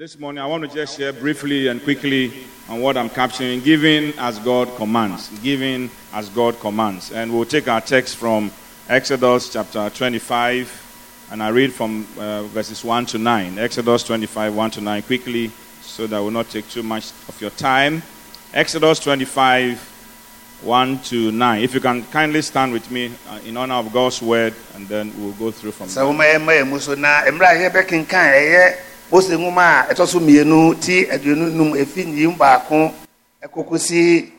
This morning, I want to just share briefly and quickly on what I'm capturing giving as God commands. Giving as God commands. And we'll take our text from Exodus chapter 25, and I read from uh, verses 1 to 9. Exodus 25, 1 to 9, quickly, so that will not take too much of your time. Exodus 25, 1 to 9. If you can kindly stand with me uh, in honor of God's word, and then we'll go through from there. Woma yɛ mma yɛ mu so na mmerɛ a yɛbɛkenkan ɛyɛ mose nwoma a ɛtɔ so mmienu ti aduonu num efi baako ɛkɔkɔsi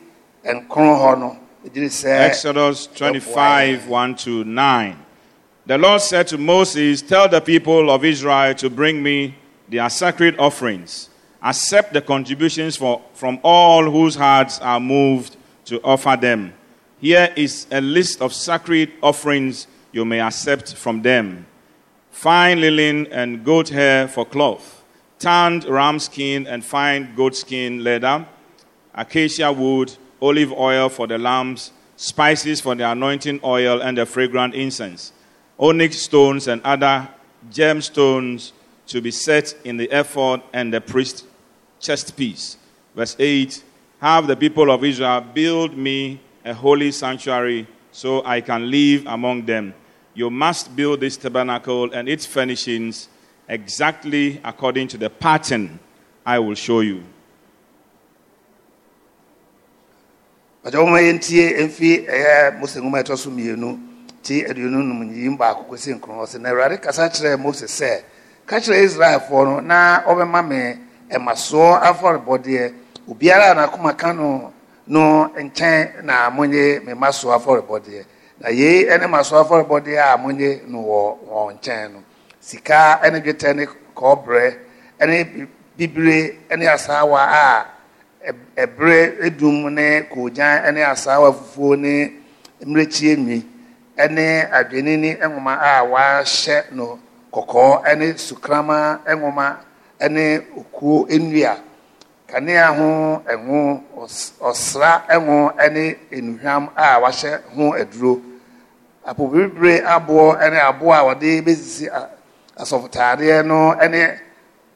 nkron hɔ no sɛ Exodus 25, 1 to 9. The Lord said to Moses, Tell the people of Israel to bring me their sacred offerings. Accept the contributions for, from all whose hearts are moved to offer them. Here is a list of sacred offerings you may accept from them fine linen and goat hair for cloth, tanned ram skin and fine goat skin leather, acacia wood, olive oil for the lamps, spices for the anointing oil and the fragrant incense, onyx stones and other gemstones to be set in the ephod and the priest's chest piece. Verse 8 Have the people of Israel build me a holy sanctuary so I can live among them. You must build this tabernacle and its furnishings exactly according to the pattern I will show you. ti aduonu na awurade kasa kyerɛɛ mose sɛ ka kyerɛ israelfoɔ no na ɔbɛma me ɛmasoɔ afɔrebɔdeɛ obiara a n'akoma ka no no nkyɛn na me masoɔ afɔrebɔdeɛ na yei ne masoɔ afɔrebɔdeɛ a monye no wɔ wɔn nkyɛn no. Sika ne dwetɛ ne kɔɔbrɛ ne bibire ne asaawa a ɛ- ɛberɛ edum ne koogyan ne asaawa fufuo ne mmirekyie nwi ne adwenini nwoma a wɔahyɛ no kɔkɔɔ ne sukrama nwoma ne okuo nnua kanea ho ɛho ɔs- ɔsra ɛho ne enuhwam a wɔahyɛ ho aduro. Apopibire aboɔ ne aboɔ a wɔde besisi a- asɔfotaadeɛ no ne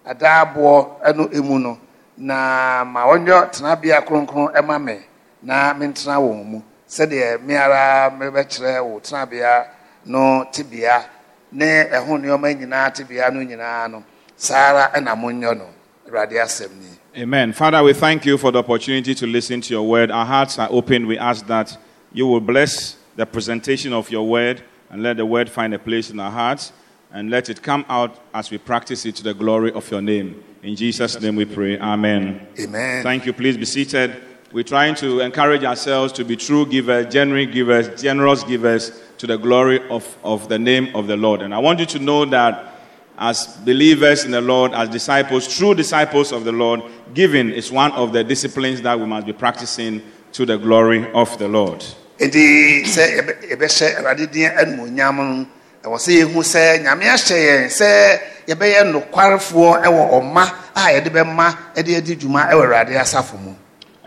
adaaboɔ no emu no na ma wɔnyɛ tenabea kronkron ma me na mentena wɔn mu sɛdeɛ me ara merebɛkyerɛ wo tenabea no tebea ne ɛho nneɛma nyinaa tebea no nyinaa no saa ara ɛna monyɛ no awurade asɛm ni Amen. Father, we thank you for the opportunity to listen to your word. Our hearts are open. We ask that you will bless the presentation of your word and let the word find a place in our hearts and let it come out as we practice it to the glory of your name. In Jesus' name we pray. Amen. amen Thank you. Please be seated. We're trying to encourage ourselves to be true givers, genuine givers, generous givers to the glory of, of the name of the Lord. And I want you to know that as believers in the Lord, as disciples, true disciples of the Lord, giving is one of the disciplines that we must be practicing to the glory of the Lord. Nti sɛ yɛbɛhyɛ awurade din animonyam no ɛwɔ sɛ yɛhu sɛ nyame ahyɛ yɛn sɛ yɛbɛyɛ nokwarefoɔ ɛwɔ ɔma a yɛde bɛma ɛde adi dwuma ɛwɔ awurade asafo mu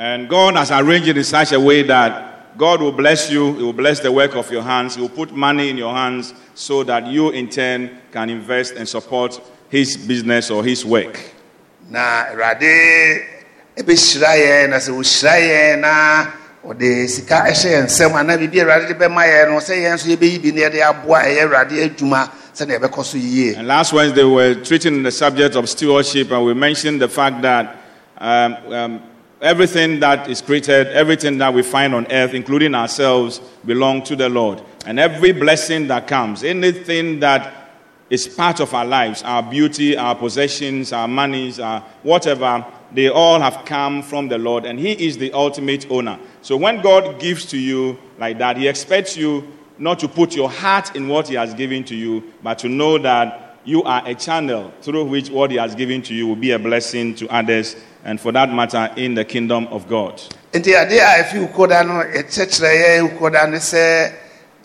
And God has arranged it in such a way that God will bless you, He will bless the work of your hands, He will put money in your hands so that you in turn can invest and support His business or His work. na awurade ɛbɛhyira yɛn na sɛ wɔhyira yɛn na ɔde sika ɛhyɛ yɛn awurade de bɛma yɛn no sɛ yɛn nso yɛbɛyi bi na yɛde aboa ɛyɛ awurade adwuma so yie And last Wednesday, we were treating the subject of stewardship, and we mentioned the fact that um, um, everything that is created, everything that we find on earth, including ourselves, belong to the Lord. And every blessing that comes, anything that is part of our lives, our beauty, our possessions, our monies, our whatever, they all have come from the Lord, and He is the ultimate owner. So when God gives to you like that, He expects you not to put your heart in what He has given to you, but to know that you are a channel through which what He has given to you will be a blessing to others, and for that matter, in the kingdom of God. a no yɛkyerɛkyerɛ yɛ wukoda ne sɛ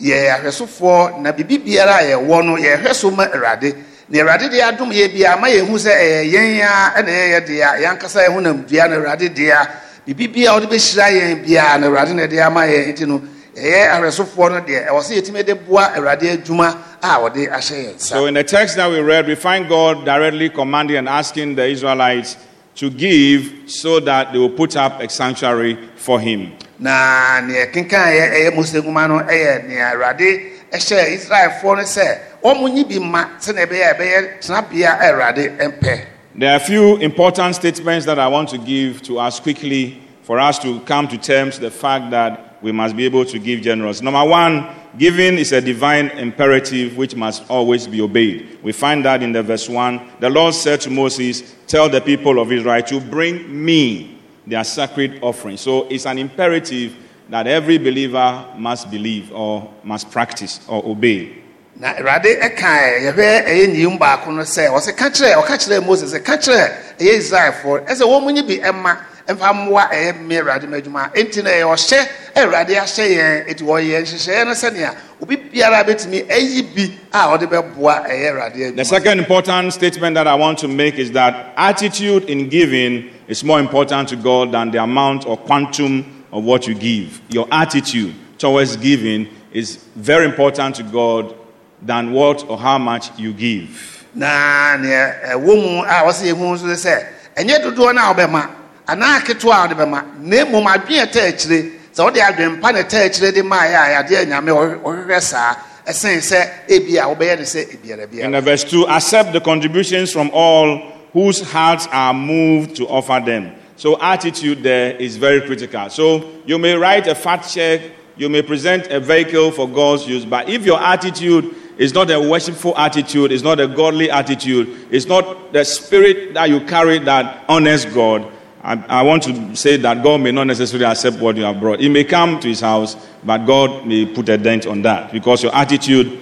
yɛ ahwɛsofoɔ na biribi biara a yɛwɔ no yɛhwɛ so ma awurade na awurade deɛ adom yɛ bia ma yɛhu sɛ ɛyɛ yɛn a ɛna ɛyɛ deɛ yɛho nam dua na awurade deɛ biribi bia a wɔde bɛhyira yɛn bia na awurade na ɛde ama yɛn. Nti no ɛyɛ ahwɛsofoɔ no deɛ ɛwɔ sɛ yɛtumi de boa awurade adwuma a wɔde ahyɛ yɛn So in the text that we read, we find God directly commanding and asking the Israelites to give so that they will put up a sanctuary for him. na nea kenkan yɛ ɛyɛ mose nwoma no ɛyɛ nea awurade ɛhyɛ israelfoɔ no sɛ wɔn nyi bi ma ɛbɛyɛ tenabea a awurade mpɛ There are a few important statements that I want to give to us quickly for us to come to terms the fact that we must be able to give generous. Number one, giving is a divine imperative which must always be obeyed. We find that in the verse 1. The Lord said to Moses, Tell the people of Israel to bring me their sacred offering. So it's an imperative that every believer must believe or must practice or obey. na awurade yɛhwɛ ɛyɛ nyiim baako no sɛ ɔsɛ ka kyerɛ ɔka kyerɛ mose sɛ ka kyerɛ ɛyɛ israelfoɔ ɛsɛ wɔn nyi bi ɛma mmoa ɛyɛ mme awurade mu adwuma. Enti na ɛyɛ ɔhyɛ awurade ahyɛ yɛn eti wɔyɛ nhyehyɛeɛ no sɛnea obi biara bɛtumi ayi bi a ɔde bɛboa ɛyɛ awurade The second important statement that I want to make is that attitude in giving is more important to God than the amount or quantum of what you give. Your attitude towards giving is very important to God than what or how much you give. na nea ɛwɔ mu a wɔsɛ yɛn mu nso sɛ ɛnyɛ dodoɔ no a wɔbɛma anaa ketewa a wɔde bɛma na mmom adwene ɛtɛ akyire sɛ wɔde adwene pa na ɛtɛ akyire de maa yɛ a yadeɛ nyame ɔhwehwɛ saa ɛsen sɛ ebi a wɔbɛyɛ ne sɛ ebiara In biara the verse 2, accept the contributions from all whose hearts are moved to offer them. So, attitude there is very critical. So, you may write a fat check, you may present a vehicle for God's use, but if your attitude is not a worshipful attitude, it's not a godly attitude, it's not the spirit that you carry that honors God, I, I want to say that God may not necessarily accept what you have brought. He may come to his house, but God may put a dent on that because your attitude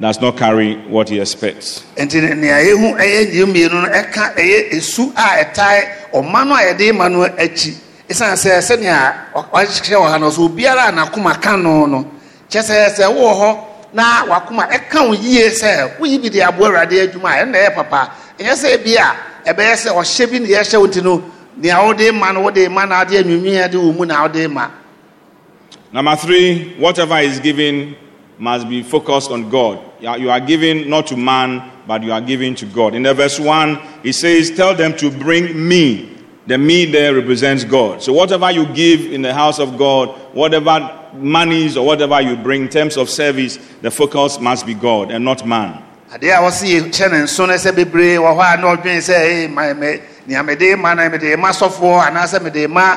does not carry what he expects. nti nea yɛhu ɛyɛ nyɛ mmienu no ɛka ɛyɛ esu a ɛtae ɔma no a yɛde ma no akyi. Ɛsiane sɛ sɛnea ɔhyehyɛ wɔ ha no so obiara a n'akoma ka no no kyɛ sɛ sɛ wowɔ hɔ na wakoma ɛka wo yie sɛ woyi bi de aboa awurade adwuma a ɛnna ɛyɛ papa. Ɛnyɛ sɛ bi a ɛbɛyɛ sɛ ɔhyɛ bi ne yɛhyɛ wo nti no nea wode ma no wode ma na ade anwinwia de wɔ mu na wode ma. Number three, whatever is given must be focused on God. You are- giving not to man, but you are giving to God. In the verse 1, it says, Tell them to bring me. The me there represents God. So whatever you give in the house of God, whatever monies or whatever you bring in terms of service, the focus must be God and not man. na ma ma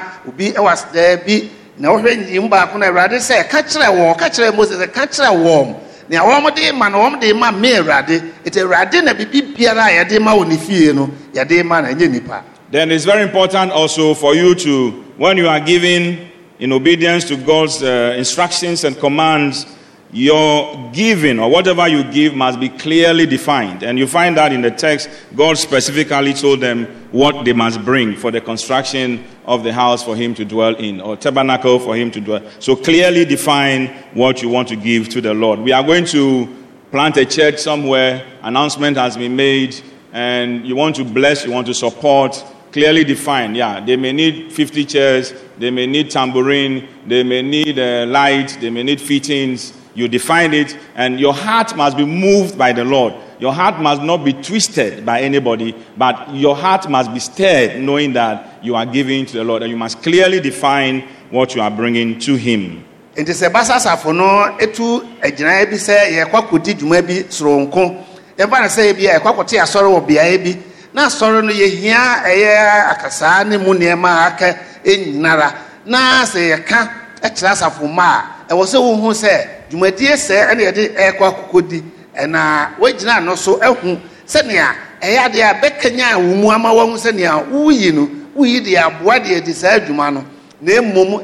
as- daabi na wɔhwɛ nyim baako na awurade sɛ ka kyerɛ ka kyerɛ mose sɛ ka kyerɛ nea ma na ma me awurade. Eti awurade na bibi biara a yɛde ma wɔ ne fie no yɛde ma na ɛnyɛ nipa Then it's very important also for you to, when you are giving in obedience to God's uh, instructions and commands, your giving or whatever you give must be clearly defined. And you find that in the text, God specifically told them what they must bring for the construction of the house for Him to dwell in or tabernacle for Him to dwell. So clearly define what you want to give to the Lord. We are going to plant a church somewhere, announcement has been made, and you want to bless, you want to support, clearly defined. Yeah, they may need 50 chairs, they may need tambourine, they may need uh, light, they may need fittings. You define it, and your heart must be moved by the Lord. Your heart must not be twisted by anybody, but your heart must be stirred knowing that you are giving to the Lord, and you must clearly define what you are bringing to Him. sɛ ebi a akɔte asɔre wɔ beaeɛ bi na asɔre no yɛhia ɛyɛ akasaa ne mu nneɛma a aka nyinara na sɛ yɛka kyerɛ asafo a ɛwɔ sɛ wohu sɛ dwumadie sɛ ɛne yɛde ɛkɔ akɔkɔdi ɛna woagyina no so ahu sɛnea ɛyɛ adeɛ a bɛkanya wo mu ama wahu sɛnea woyi no woyi de aboa saa adwuma no wo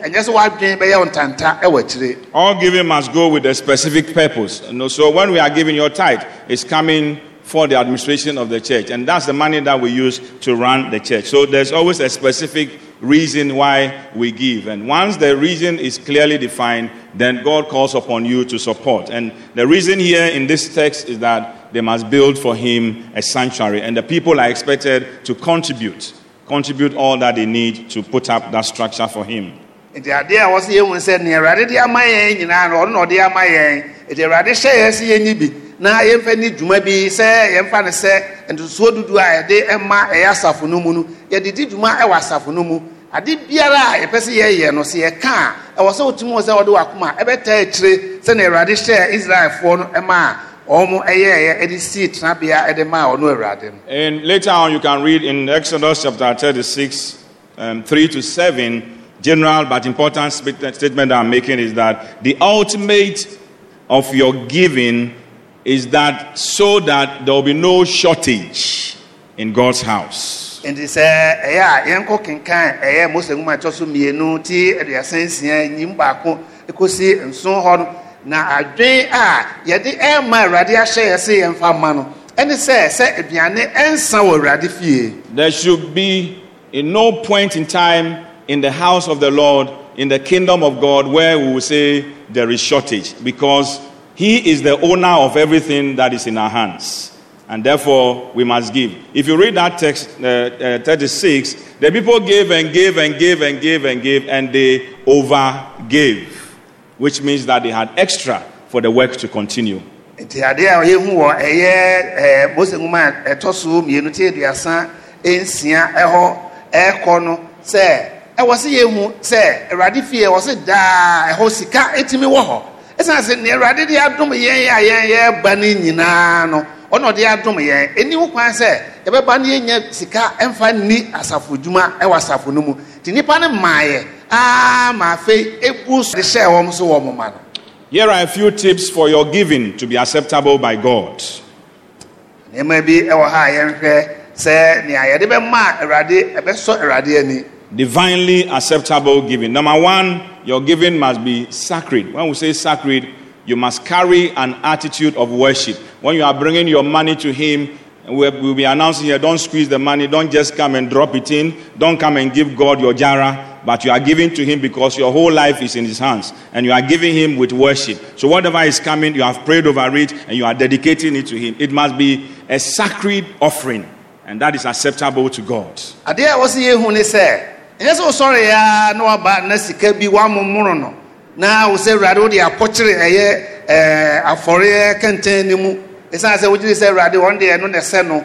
All giving must go with a specific purpose. So when we are giving your tithe, it's coming for the administration of the church. And that's the money that we use to run the church. So there's always a specific reason why we give. And once the reason is clearly defined, then God calls upon you to support. And the reason here in this text is that they must build for him a sanctuary. And the people are expected to contribute, contribute all that they need to put up that structure for him. nti a wɔsɛ yɛhu sɛ awurade de ama yɛn nyinaa no ɔno na ɔde ama yɛn nti awurade hyɛ sɛ yɛnyi bi na yɛmfa ni dwuma bi sɛ yɛmfa no sɛ ntosoɔ dudu a yɛde ma ɛyɛ asafo no mu no yɛde di dwuma ɛwɔ asafo no mu. Ade biara a yɛpɛ sɛ yɛyɛ no sɛ yɛka a ɛwɔ sɛ wotumi wɔ sɛ wɔde wakoma ɛbɛtaa akyire sɛnea awurade hyɛɛ israelfoɔ no ɛma a ɔmo ɛyɛɛyɛ ɛde sii tenabea ɛde maa ɔno awurade no. And later on, you can read in Exodus chapter 36, um, 3 to 7, general but important statement I'm making is that the ultimate of your giving is that so that there will be no shortage in God's house. nti sɛ ɛyɛ a yɛnkɔ kenkan ɛyɛ mose nwoma ɛtɔ so mmienu ti aduasa nsia nyim baako ekosi nson hɔ no na adwen a yɛde ɛma awurade ahyɛ yɛ sɛ yɛmfa ma no. Ɛne sɛ sɛ aduane ɛnsa wɔ awurade fie. There should be in no point in time in the house of the Lord, in the kingdom of God, where we will say there is shortage because He is the owner of everything that is in our hands. And therefore, we must give. If you read that text, uh, uh, 36, the people gave and gave and gave and gave and gave, and they overgave, which means that they had extra for the work to continue. Ɛsan sɛ nea awurade de adom yɛn a yɛn yɛba ne nyinaa no ɔna ɔde adom yɛn ho kwan sɛ yɛbɛba ne yɛnya sika ɛnfa ni asafo dwuma ɛwɔ asafo no mu ti nipa ne maa yɛ aa maa afei so de hyɛ wɔn so wɔn ma no. Here are a few tips for your giving to be acceptable by God. nneɛma bi wɔ ha a yɛnhwɛ sɛ nea yɛde bɛma awurade ɛbɛsɔ awurade ani Divinely acceptable giving. Number one, your giving must be sacred. When we say sacred, you must carry an attitude of worship. When you are bringing your money to Him, we'll be announcing here don't squeeze the money, don't just come and drop it in, don't come and give God your jara, but you are giving to Him because your whole life is in His hands and you are giving Him with worship. So, whatever is coming, you have prayed over it and you are dedicating it to Him. It must be a sacred offering, and that is acceptable to God. Yɛhu ne sɛ sɛ wosɔre ya na waba na sika bi wamomoro no. Na wo sɛ awurade wode apɔkyere ɛyɛ afɔreɛ kɛntɛn no mu. Ɛsiane sɛ wogyere sɛ awurade wɔn deɛ ɛno na ɛsɛ no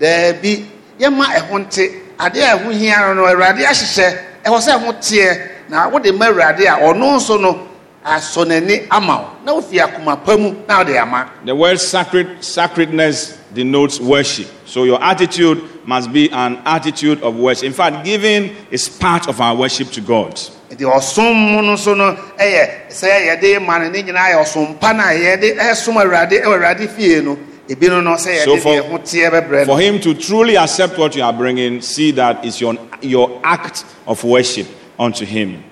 daabi. Yɛma ɛho nte. Adeɛ a ɛho hia no no awurade ahyehyɛ. Ɛwɔ sɛ ɛho teɛ. Na wode ma awurade a ɔno nso no asɔ n'ani ama wo na wofi akoma pa mu na wode ama The word sacred, sacredness denotes worship. So your attitude must be an attitude of worship. In fact, giving is part of our worship to God. nti ɔsom mu no so no ɛyɛ sɛ yɛde ma no ne nyinaa yɛ ɔsom pa no a yɛde ɛsom awurade ɛwɔ awurade fie no ebi no no sɛ So yɛde for- deɛ ho teɛ bɛbrɛ For him to truly accept what you are bringing, see that it's your, your act of worship unto him.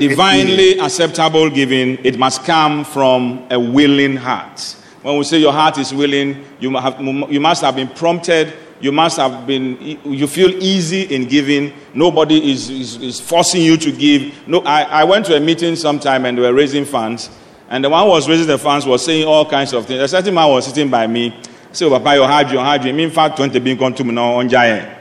Divinely acceptable giving, it must come from a willing heart. When we say your heart is willing, you have, you must have been prompted. You must have been, you feel easy in giving. Nobody is, is, is forcing you to give. No, I, I went to a meeting sometime and they were raising funds. And the one who was raising the funds was saying all kinds of things. A certain man was sitting by me. Say, oh, Papa, your heart, your heart. mean fact, 20 being come to me now on giant.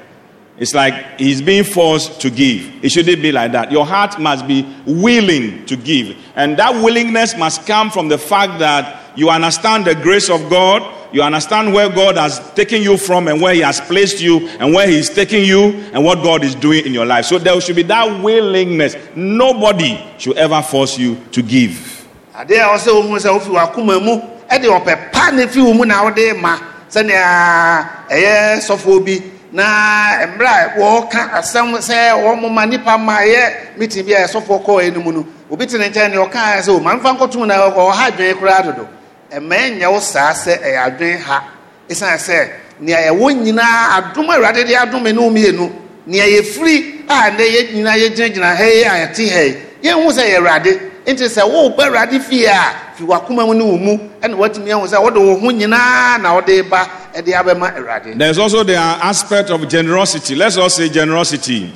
It's like he's being forced to give. It shouldn't be like that. Your heart must be willing to give. And that willingness must come from the fact that you understand the grace of God, you understand where God has taken you from and where He has placed you and where He's taking you and what God is doing in your life. So there should be that willingness. Nobody should ever force you to give. sɛnea ɛyɛ sɔfo bi na mmerɛ a wɔka asɛm sɛ wɔn ma nipa ma ɛyɛ meeting bi a sɔfo kɔɔ anim no. Obi te ne nkyɛn ne ɔka sɛ o maa nfa nkɔtum na ɔha adwene koraa dodo. Ɛmɛn nyɛ wo saa sɛ ɛyɛ adwene ha. Esan sɛ nea ɛwɔ nyinaa adum awurade de adum ne mmienu nea yɛfiri a ne yɛ nyinaa yɛgyinagyina ha yi a yɛte ha yi yɛnhu sɛ yɛ awurade. Nti sɛ woba awurade fie a fi wakoma mu ne wo mu ɛna watumi ahu sɛ wode wo ho nyinaa na wode ba ɛde abɛma awurade There's also the aspect of generosity. Let's all say generosity.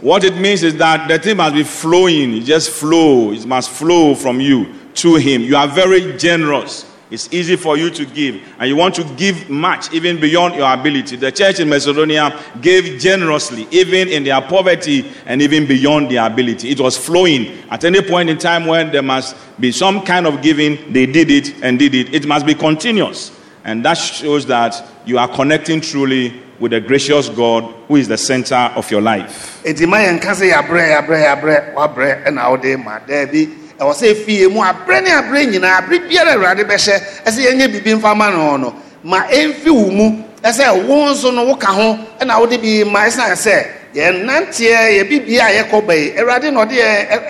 What it means is that the thing must be flowing. It just flow. It must flow from you to him. You are very generous it's easy for you to give, and you want to give much, even beyond your ability. The church in Macedonia gave generously, even in their poverty and even beyond their ability. It was flowing. At any point in time when there must be some kind of giving, they did it and did it. It must be continuous. And that shows that you are connecting truly with the gracious God who is the center of your life. Ɛwɔ sɛ mu ne nyinaa biara awurade bɛhyɛ. Ɛsɛ ma no no. Ma wo mu. Ɛsɛ wo nso no woka ho. Ɛna bi ma a yi. Awurade na ɔde yɛ ɛ-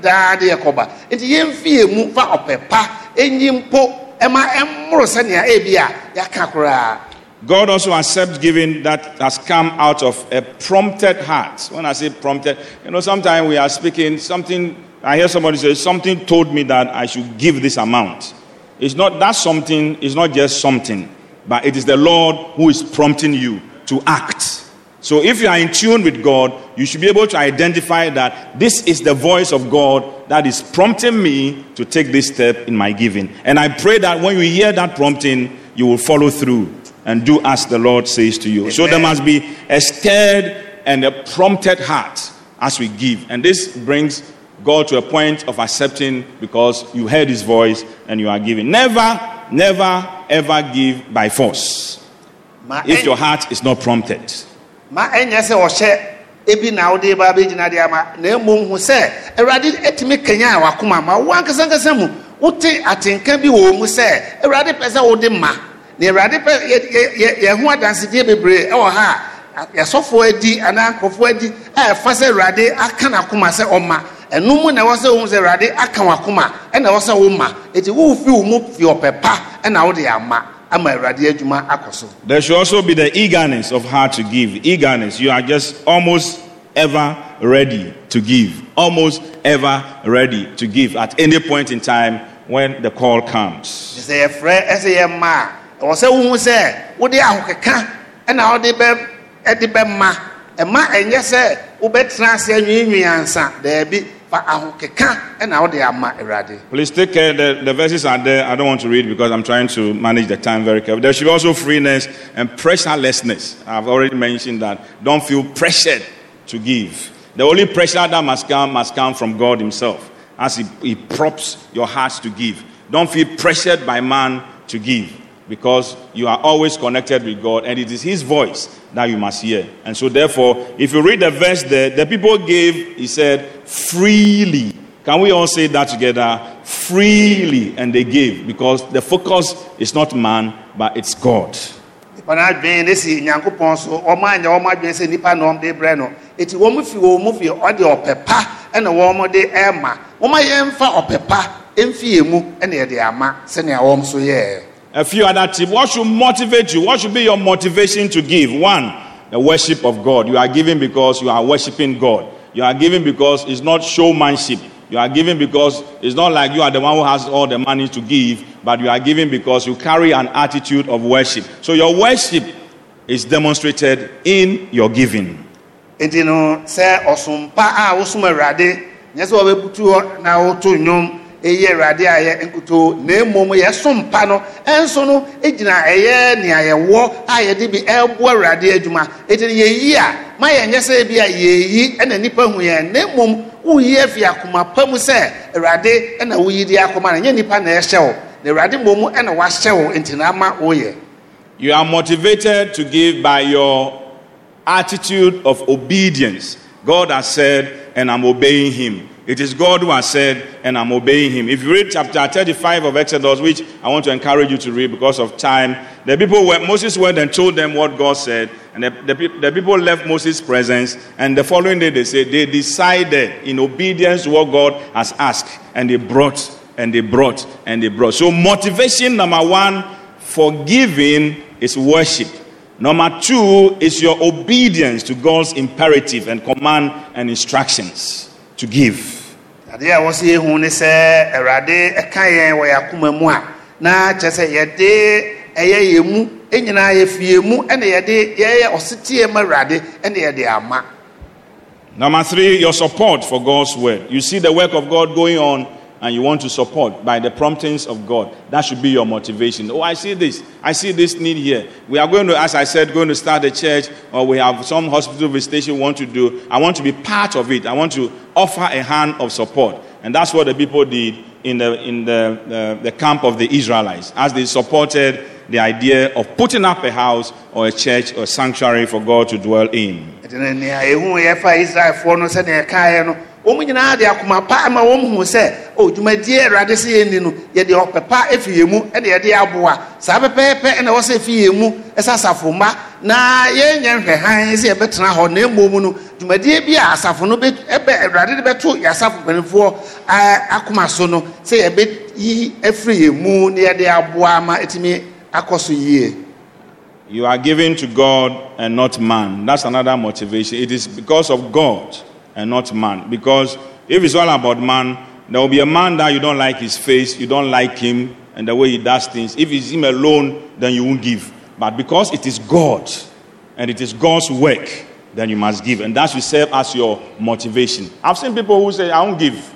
daa de mu fa ɔpɛ pa mpo ɛma sɛnea a yɛaka koraa. God also accepts giving that has come out of a prompted heart. When I say prompted, you know, sometimes we are speaking something, I hear somebody say, something told me that I should give this amount. It's not that something, is not just something, but it is the Lord who is prompting you to act. So if you are in tune with God, you should be able to identify that this is the voice of God that is prompting me to take this step in my giving. And I pray that when you hear that prompting, you will follow through and do as the Lord says to you. So there must be a stirred and a prompted heart as we give. And this brings God to a point of accepting because you heard his voice and you are giving. Never, never, ever give by force ma if ɛn- your heart is not prompted. ma ɛnyɛ sɛ ɔhyɛ ebi na wode ba bɛgyina deɛ ama na hu sɛ awurade a wakoma ma wo ankasa ankasa mu wote atenka bi wɔ mu sɛ awurade pɛ sɛ wode ma na awurade pɛ yɛ- yɛ- yɛ- ho adansedie bebree ɛwɔ ha yɛsɔfoɔ adi anaa nkurɔfoɔ adi a ɛfa sɛ awurade aka n'akoma sɛ ɔma ɛno mu na ɛwɔ sɛ wohu sɛ awurade aka w'akoma ɛna ɛwɔ sɛ wo ma ɛti wofi wo mu fi ɔpɛ pa ɛna wode ama ama awurade adwuma akɔ so There should also be the eagerness of heart to give. Eagerness. You are just almost ever ready to give. Almost ever ready to give at any point in time when the call comes. sɛ yɛfrɛ ɛsɛ yɛ ma a ɛwɔ sɛ wohu sɛ wode ahokeka ɛna wode bɛ ɛde bɛma ɛma ɛnyɛ sɛ wobɛtena ase anwiinwii ansa daabi Please take care. The, the verses are there. I don't want to read because I'm trying to manage the time very carefully. There should be also freeness and pressurelessness. I've already mentioned that. Don't feel pressured to give. The only pressure that must come must come from God Himself as He, he props your hearts to give. Don't feel pressured by man to give because you are always connected with God and it is His voice that you must hear. And so, therefore, if you read the verse there, the people gave, He said, freely. Can we all say that together? Freely. And they gave because the focus is not man, but it's God. A few other tips. What should motivate you? What should be your motivation to give? One, the worship of God. You are giving because you are worshiping God. You are giving because it's not showmanship. You are giving because it's not like you are the one who has all the money to give, but you are giving because you carry an attitude of worship. So your worship is demonstrated in your giving. Ɛyi awurade a yɛ nkutoo na mmom yɛsom pa no ɛnso no gyina ɛyɛ nea yɛwɔ a yɛde bi ɛreboa awurade adwuma. Ɛti no yɛyi a ma yɛnyɛ sɛ bi a yɛyi ɛna nnipa hu yɛn. Na mmom woyi afi akoma pa mu sɛ awurade ɛna woyi de akoma no. Nyɛ nnipa na ɛhyɛ wo. Na awurade mmom ɛna wahyɛ wo nti na ama woyɛ. You are motivated to give by your attitude of obedience. God has said, and I'm obeying him. It is God who has said, and I'm obeying him. If you read chapter 35 of Exodus, which I want to encourage you to read because of time, the people were, Moses went and told them what God said, and the, the, the people left Moses' presence, and the following day they said they decided in obedience to what God has asked, and they brought, and they brought, and they brought. So, motivation number one for giving is worship. Number two is your obedience to God's imperative and command and instructions to give. Adeɛ a ne sɛ awurade ɛka yɛn wɔ mu a na kyerɛ sɛ yɛde ɛyɛ yɛn mu nyinaa yɛfi yɛn mu ɛna yɛde yɛyɛ ɔsetie ma awurade ɛna yɛde ama Number three, your support for God's word. You see the work of God going on, and you want to support by the promptings of God. That should be your motivation. Oh, I see this. I see this need here. We are going to, as I said, going to start a church, or we have some hospital visitation we want to do. I want to be part of it. I want to offer a hand of support. And that's what the people did in the, in the, the, the camp of the Israelites, as they supported the idea of putting up a house or a church or sanctuary for God to dwell in. Wɔn nyinaa de akoma pa ama wɔn hu sɛ o dwumadie awurade sɛ yɛn ni no yɛde ɔpɛ pa efi yɛn mu ɛde yɛde aboa saa pɛpɛɛpɛ ɛna wɔsɛ efi yɛn mu ɛsɛ asafo mma na yɛnyɛ nhwɛhan sɛ yɛbɛtena hɔ na no dwumadie bi a asafo no bɛ ɛbɛ awurade de bɛto ɛɛ akoma so no sɛ efiri yɛn mu na yɛde aboa ama etimi akɔ so yie. You are giving to God and not man. That's another motivation. It is because of God and not man. Because if it's all about man, there will be a man that you don't like his face, you don't like him and the way he does things. If it's him alone, then you won't give. But because it is God and it is God's work, then you must give. And that should serve as your motivation. I've seen people who say, I won't give.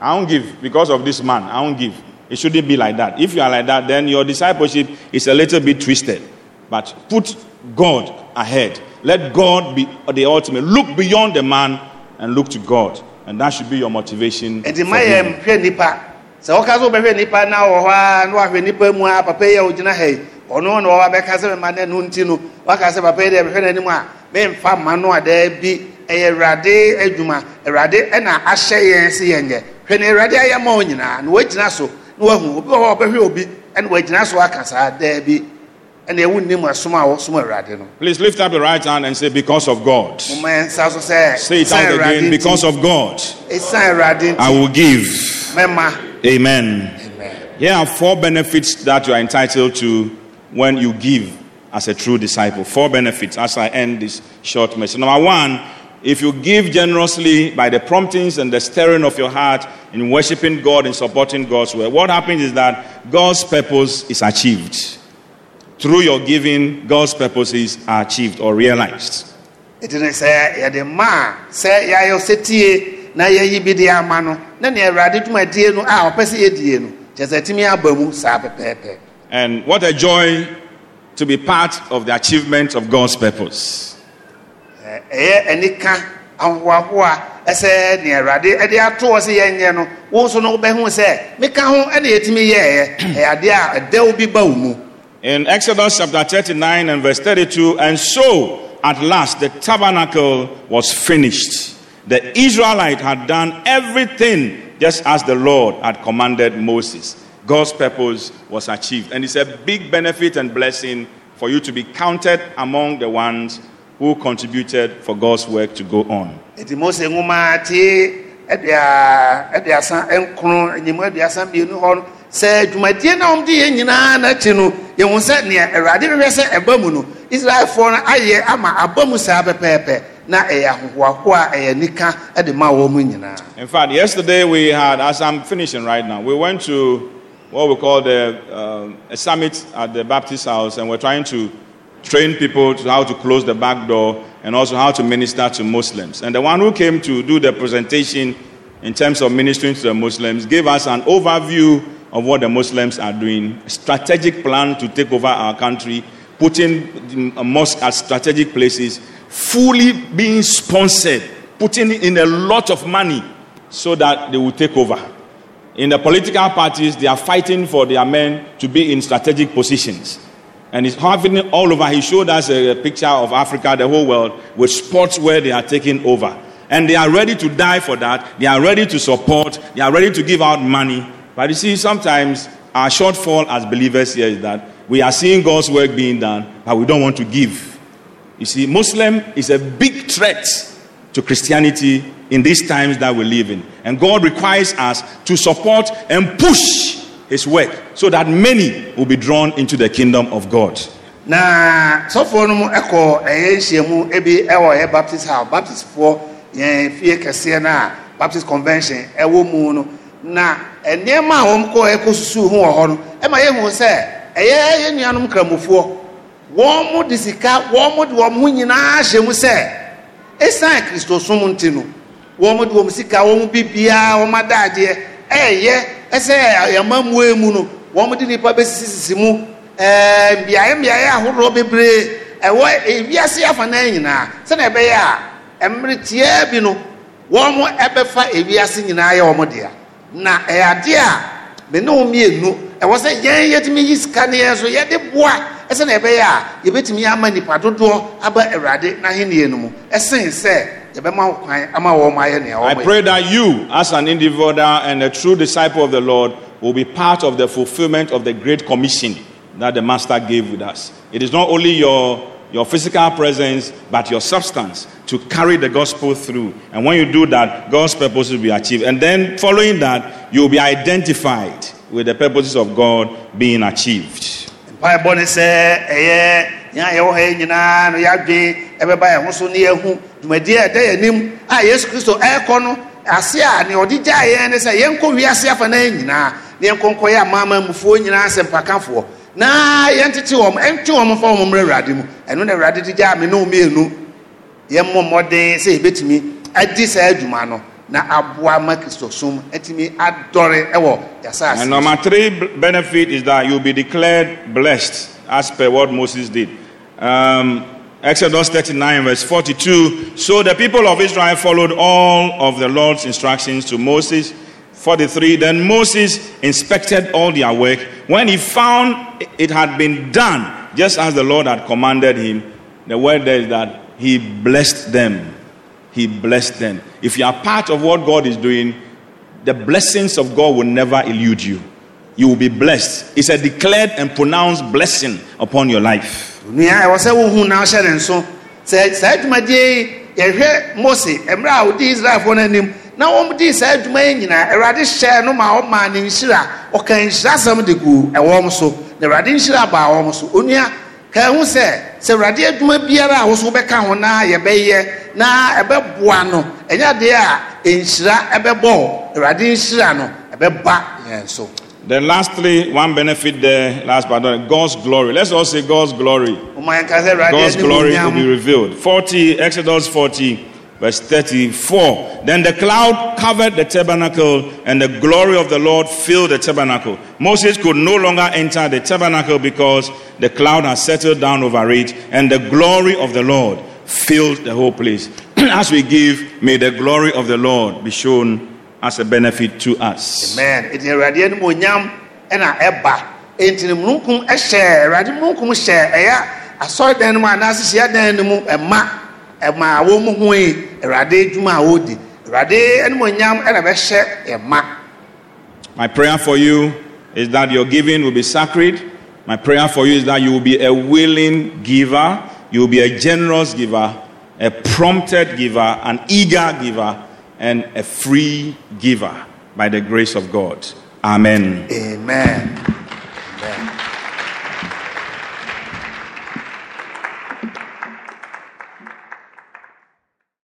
I won't give because of this man. I won't give. It shouldn't be like that. If you are like that, then your discipleship is a little bit twisted. But put God ahead. Let God be the ultimate. Look beyond the man and look to God. And that should be your motivation. nti for ma yɛ giving. nhwɛ nipa sɛ wɔka sɛ wobɛhwɛ nipa na wɔ hɔ a na wahwɛ nipa mu a papa yi a ogyina ha yi ɔno na wɔwa bɛka sɛ mema no no nti no waka sɛ papa deɛ bɛhwɛ n'anim a memfa ma no a daa bi ɛyɛ awurade adwuma awurade ɛna ahyɛ yɛn sɛ yɛnyɛ hwɛ ne awurade ayɛ ma wo nyinaa na wagyina so na wahu obi wɔ hɔ a ɔbɛhwɛ obi ɛna wagyina so aka saa daa bi Please lift up your right hand and say, Because of God. moma yɛn nsa so sɛ Say it out again. Because of God, I will give. Amen. Amen. Here are four benefits that you are entitled to when you give as a true disciple. Four benefits as I end this short message. Number one, if you give generously by the promptings and the stirring of your heart in worshiping God and supporting God's word, what happens is that God's purpose is achieved. Through your giving, God's purposes are achieved or realized. ɛti ne sɛ yɛde ma a sɛ yɛayɛ sɛ tie na yɛyi bi de ama no na nea awurade dwumadie no a ɔpɛ sɛ yɛdie no kyɛ sɛ tumi aba mu saa pɛpɛɛpɛ And what a joy to be part of the achievement of God's purpose. Ɛ- ɛyɛ anika ahohoahoa ɛsɛ nea awurade ɛde ato hɔ sɛ yɛnyɛ no wo nso no wobɛhu sɛ meka ho ɛna yɛtumi yɛɛyɛ ɛyɛ adeɛ a ɛdɛw bi ba wo mu In Exodus chapter 39 and verse 32, and so at last the tabernacle was finished. The Israelite had done everything just as the Lord had commanded Moses. God's purpose was achieved. And it's a big benefit and blessing for you to be counted among the ones who contributed for God's work to go on. De yɛhu sɛ awurade sɛ ɛba mu no israelfoɔ no ayɛ ama aba mu saa pɛpɛɛpɛ na ɛyɛ ahohoahoa ɛyɛ nika ɛde ma mu nyinaa In fact, yesterday we had, as I'm finishing right now, we went to what we call the, um, a summit at the Baptist house, and we're trying to train people to how to close the back door and also how to minister to Muslims. And the one who came to do the presentation in terms of ministering to the Muslims gave us an overview of what the Muslims are doing, strategic plan to take over our country, putting a mosque at strategic places, fully being sponsored, putting in a lot of money so that they will take over. In the political parties, they are fighting for their men to be in strategic positions. And it's happening all over. He showed us a picture of Africa, the whole world, with spots where they are taking over. And they are ready to die for that. They are ready to support. They are ready to give out money. But you see, sometimes our shortfall as believers here is that we are seeing God's work being done, but we don't want to give. You see, Muslim is a big threat to Christianity in these times that we live in. And God requires us to support and push His work so that many will be drawn into the kingdom of God. na sɔfoɔ no mu ɛkɔ ɛyɛ nhyiamu ebi ɛwɔ ɛyɛ baptist house baptistfoɔ yɛn fie kɛseɛ no a baptist convention ɛwɔ mu no na nneɛma a wɔn kɔ ɛkɔ susu ho wɔ hɔ no. Ɛma yɛn hu sɛ ɛyɛ yɛn nuanom kramofoɔ wɔn mo de sika wɔn mo de wɔn ho nyinaa hyɛ mu sɛ esan kristosom nti no. Wɔn mo de wɔn sika wɔn mo bibiara wɔn adaadeɛ ɛyɛ ɛsɛ yɛmammue mu no. Wɔn de nipa bɛsisisi mu. Ɛɛ mbeaeɛ mbeaeɛ ahodoɔ bebree. Ɛwɔ ewiase afa nyinaa sɛnɛ ɛbɛyɛ a mmerɛ bi no wɔn ɛbɛfa ewiase nyinaa yɛ wɔn dea. Na ɛyɛ adeɛ a me ne wɔn mmienu ɛwɔ sɛ yɛn yɛtumi yi sika ne yɛn so yɛde boa ɛsɛ na ɛbɛyɛ a yɛbɛtumi ama nipa dodoɔ aba awurade n'ahenni no mu ɛsɛn sɛ yɛbɛma kwan ama wɔn ayɛ nea I wɔn yɛ. pray that you, as an individual and a true disciple of the Lord, will be part of the fulfillment of the great commission that the Master gave with us. It is not only your, your physical presence, but your substance to carry the gospel through. And when you do that, God's purpose will be achieved. And then, following that, you will be identified with the purposes of God being achieved. a a a ɛrekɔ no ase a nyinaa sɛ mpakafoɔ na yɛntete wɔn ɛntwe wɔn fa wɔn mmerɛ awurade mu ɛno na awurade de gyaa me ne wɔn mmienu yɛmmɔ mmɔden sɛ yɛbɛtumi adi saa adwuma no na aboa ma kristo som atumi adɔre ɛwɔ yɛasase And number three benefit is that you'll be declared blessed as per what Moses did. Um, Exodus 39, verse 42. So the people of Israel followed all of the Lord's instructions to Moses. 43. Then Moses inspected all their work. When he found it had been done just as the Lord had commanded him, the word there is that he blessed them. He blessed them. If you are part of what God is doing, the blessings of God will never elude you. You will be blessed. It's a declared and pronounced blessing upon your life. Nua ɛwɔ sɛ wohu na ne saa adwumadie yi yɛhwɛ mose mmerɛ a ɔdi israelfoɔ no anim na wɔmdi saa adwuma yi nyinaa awurade hyɛɛ no ma ɔmaa ne nhyira. Ɔka nhyirasɛm de gu ɛwɔm so. Na awurade nhyira baa wɔm so. Onua ka ho sɛ sɛ awurade adwuma biara a wo so wobɛka ho na yɛbɛyɛ na ɛbɛboa no ɛnyɛ adeɛ a nhyira ɛbɛbɔ. Awurade nhyira no ɛbɛba yɛn so. Then, lastly, one benefit there, last but not God's glory. Let's all say God's glory. ɔma yɛnka sɛ awurade God's glory will be revealed. 40, Exodus 40, verse 34. Then the cloud covered the tabernacle, and the glory of the Lord filled the tabernacle. Moses could no longer enter the tabernacle because the cloud had settled down over it, and the glory of the Lord filled the whole place. As we give, may the glory of the Lord be shown as a benefit to us. amen asɔredan no mu no mu ɛma ɛma wɔn mu hui awurade adwuma a wɔredi awurade anim onyam ɛna bɛhyɛ ɛma My prayer for you is that your giving will be sacred. My prayer for you is that you will be a willing giver, you will be a generous giver, a prompted giver, an eager giver, and a free giver by the grace of God. Amen. amen. amen.